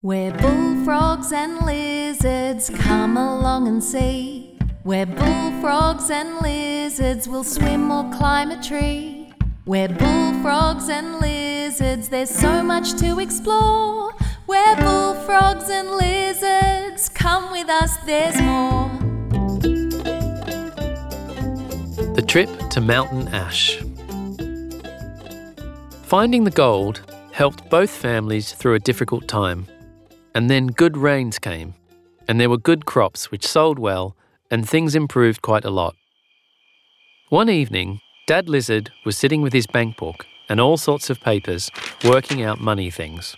Where bullfrogs and lizards come along and see. Where bullfrogs and lizards will swim or climb a tree. Where bullfrogs and lizards, there's so much to explore. Where bullfrogs and lizards, come with us, there's more. The trip to Mountain Ash. Finding the gold helped both families through a difficult time. And then good rains came, and there were good crops which sold well, and things improved quite a lot. One evening, Dad Lizard was sitting with his bank book and all sorts of papers, working out money things.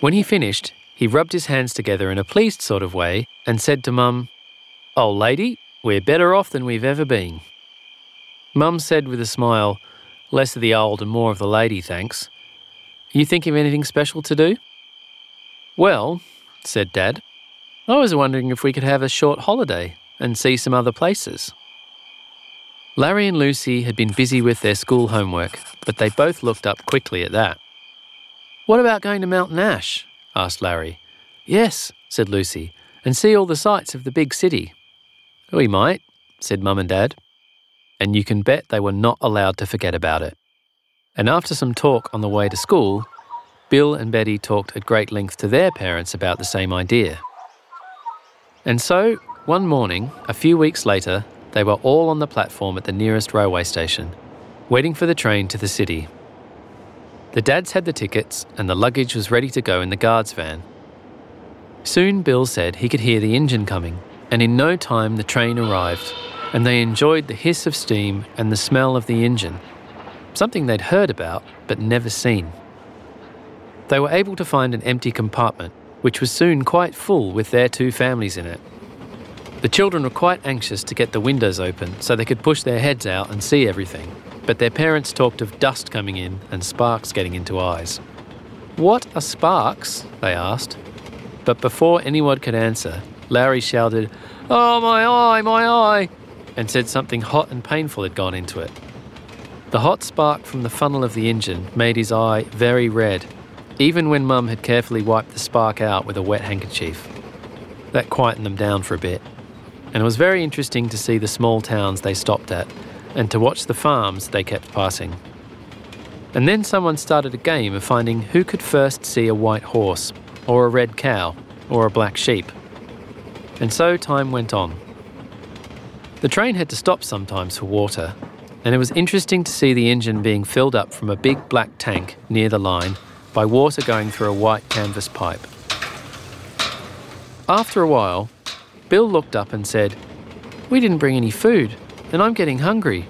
When he finished, he rubbed his hands together in a pleased sort of way and said to Mum, Old lady, we're better off than we've ever been. Mum said with a smile, Less of the old and more of the lady, thanks. You think of anything special to do? Well, said Dad, I was wondering if we could have a short holiday and see some other places. Larry and Lucy had been busy with their school homework, but they both looked up quickly at that. What about going to Mountain Ash? asked Larry. Yes, said Lucy, and see all the sights of the big city. We might, said Mum and Dad. And you can bet they were not allowed to forget about it. And after some talk on the way to school, Bill and Betty talked at great length to their parents about the same idea. And so, one morning, a few weeks later, they were all on the platform at the nearest railway station, waiting for the train to the city. The dads had the tickets, and the luggage was ready to go in the guard's van. Soon, Bill said he could hear the engine coming, and in no time the train arrived, and they enjoyed the hiss of steam and the smell of the engine, something they'd heard about but never seen. They were able to find an empty compartment, which was soon quite full with their two families in it. The children were quite anxious to get the windows open so they could push their heads out and see everything, but their parents talked of dust coming in and sparks getting into eyes. What are sparks? they asked. But before anyone could answer, Larry shouted, Oh, my eye, my eye! and said something hot and painful had gone into it. The hot spark from the funnel of the engine made his eye very red even when Mum had carefully wiped the spark out with a wet handkerchief. That quietened them down for a bit, and it was very interesting to see the small towns they stopped at and to watch the farms they kept passing. And then someone started a game of finding who could first see a white horse, or a red cow, or a black sheep. And so time went on. The train had to stop sometimes for water, and it was interesting to see the engine being filled up from a big black tank near the line by water going through a white canvas pipe. After a while, Bill looked up and said, We didn't bring any food, and I'm getting hungry.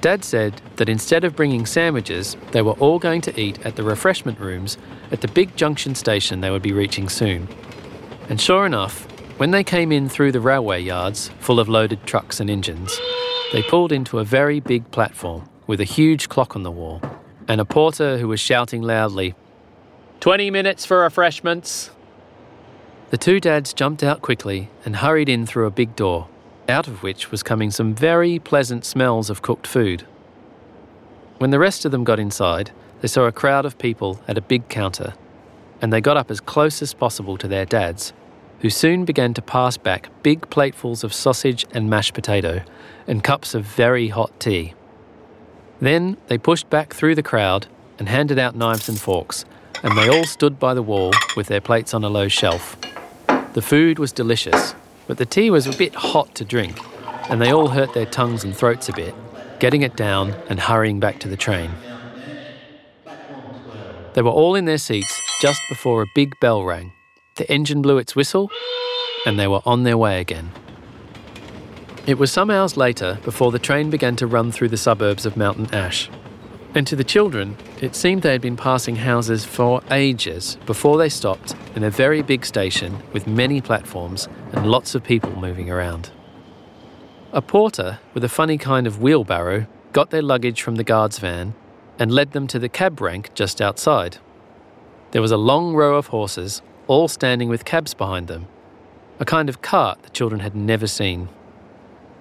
Dad said that instead of bringing sandwiches, they were all going to eat at the refreshment rooms at the big junction station they would be reaching soon. And sure enough, when they came in through the railway yards, full of loaded trucks and engines, they pulled into a very big platform with a huge clock on the wall and a porter who was shouting loudly, 20 minutes for refreshments. The two dads jumped out quickly and hurried in through a big door, out of which was coming some very pleasant smells of cooked food. When the rest of them got inside, they saw a crowd of people at a big counter, and they got up as close as possible to their dads, who soon began to pass back big platefuls of sausage and mashed potato and cups of very hot tea. Then they pushed back through the crowd and handed out knives and forks, and they all stood by the wall with their plates on a low shelf. The food was delicious, but the tea was a bit hot to drink, and they all hurt their tongues and throats a bit, getting it down and hurrying back to the train. They were all in their seats just before a big bell rang. The engine blew its whistle, and they were on their way again. It was some hours later before the train began to run through the suburbs of Mountain Ash. And to the children, it seemed they had been passing houses for ages before they stopped in a very big station with many platforms and lots of people moving around. A porter with a funny kind of wheelbarrow got their luggage from the guard's van and led them to the cab rank just outside. There was a long row of horses, all standing with cabs behind them, a kind of cart the children had never seen.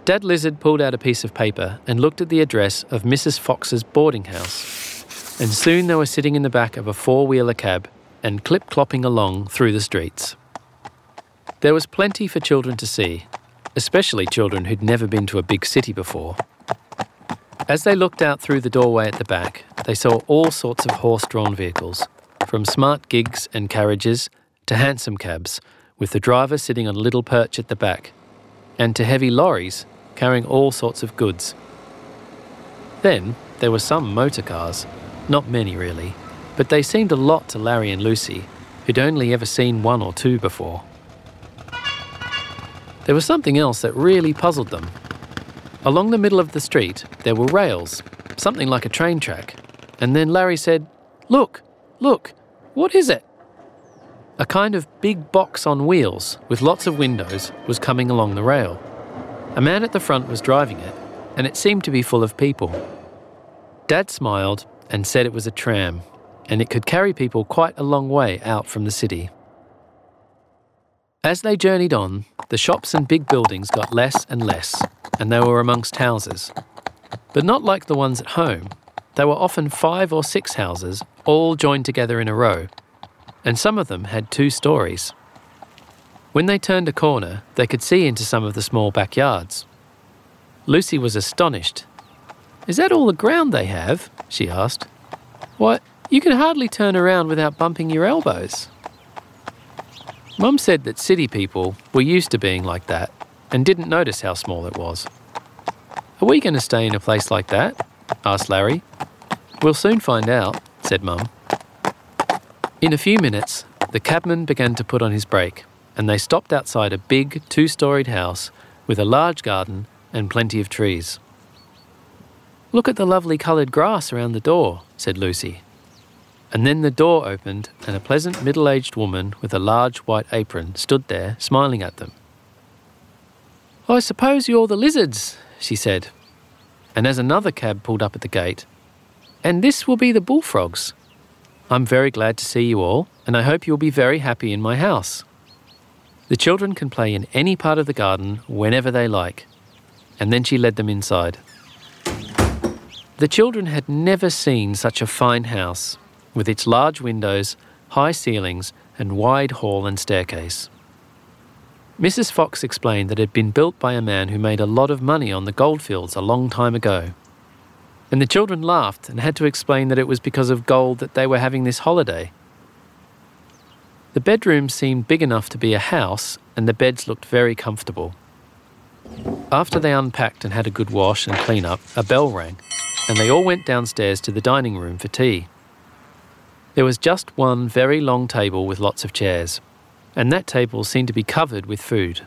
Dad Lizard pulled out a piece of paper and looked at the address of Mrs. Fox's boarding house. And soon they were sitting in the back of a four wheeler cab, and clip clopping along through the streets. There was plenty for children to see, especially children who'd never been to a big city before. As they looked out through the doorway at the back, they saw all sorts of horse drawn vehicles, from smart gigs and carriages to hansom cabs, with the driver sitting on a little perch at the back, and to heavy lorries carrying all sorts of goods. Then there were some motor cars, not many really, but they seemed a lot to Larry and Lucy, who'd only ever seen one or two before. There was something else that really puzzled them. Along the middle of the street, there were rails, something like a train track, and then Larry said, Look, look, what is it? A kind of big box on wheels with lots of windows was coming along the rail. A man at the front was driving it, and it seemed to be full of people. Dad smiled and said it was a tram, and it could carry people quite a long way out from the city. As they journeyed on, the shops and big buildings got less and less, and they were amongst houses. But not like the ones at home. They were often five or six houses, all joined together in a row, and some of them had two stories. When they turned a corner, they could see into some of the small backyards. Lucy was astonished. Is that all the ground they have? she asked. Why, you can hardly turn around without bumping your elbows. Mum said that city people were used to being like that and didn't notice how small it was. Are we going to stay in a place like that? asked Larry. We'll soon find out, said Mum. In a few minutes, the cabman began to put on his brake, and they stopped outside a big two storied house with a large garden and plenty of trees. Look at the lovely coloured grass around the door, said Lucy. And then the door opened, and a pleasant middle aged woman with a large white apron stood there, smiling at them. I suppose you're the lizards, she said. And as another cab pulled up at the gate, and this will be the bullfrogs. I'm very glad to see you all, and I hope you'll be very happy in my house. The children can play in any part of the garden whenever they like. And then she led them inside. The children had never seen such a fine house, with its large windows, high ceilings, and wide hall and staircase. Mrs. Fox explained that it had been built by a man who made a lot of money on the goldfields a long time ago. And the children laughed and had to explain that it was because of gold that they were having this holiday. The bedroom seemed big enough to be a house, and the beds looked very comfortable. After they unpacked and had a good wash and clean up, a bell rang, and they all went downstairs to the dining room for tea. There was just one very long table with lots of chairs, and that table seemed to be covered with food.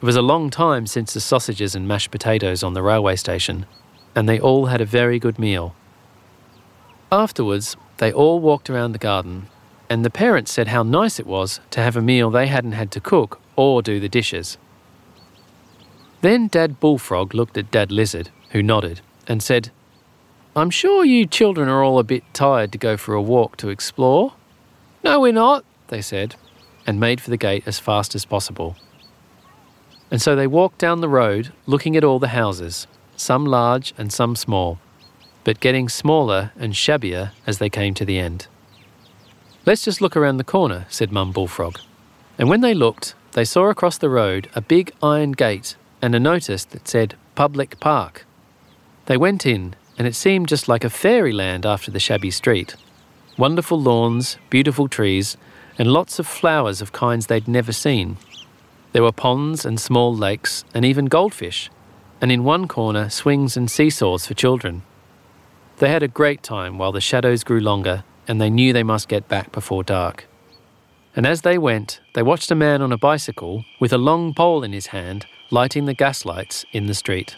It was a long time since the sausages and mashed potatoes on the railway station, and they all had a very good meal. Afterwards, they all walked around the garden, and the parents said how nice it was to have a meal they hadn't had to cook or do the dishes. Then Dad Bullfrog looked at Dad Lizard, who nodded, and said, I'm sure you children are all a bit tired to go for a walk to explore. No, we're not, they said, and made for the gate as fast as possible. And so they walked down the road, looking at all the houses, some large and some small, but getting smaller and shabbier as they came to the end. Let's just look around the corner, said Mum Bullfrog. And when they looked, they saw across the road a big iron gate and a notice that said Public Park. They went in and it seemed just like a fairyland after the shabby street. Wonderful lawns, beautiful trees, and lots of flowers of kinds they'd never seen. There were ponds and small lakes, and even goldfish, and in one corner, swings and seesaws for children. They had a great time while the shadows grew longer, and they knew they must get back before dark. And as they went, they watched a man on a bicycle with a long pole in his hand lighting the gas lights in the street.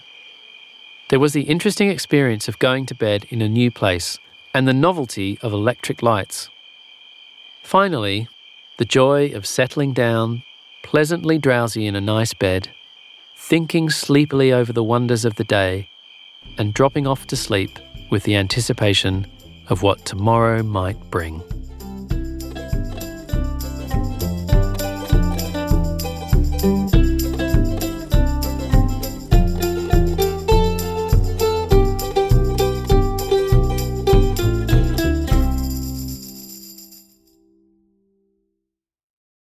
There was the interesting experience of going to bed in a new place and the novelty of electric lights. Finally, the joy of settling down, pleasantly drowsy in a nice bed, thinking sleepily over the wonders of the day, and dropping off to sleep with the anticipation of what tomorrow might bring.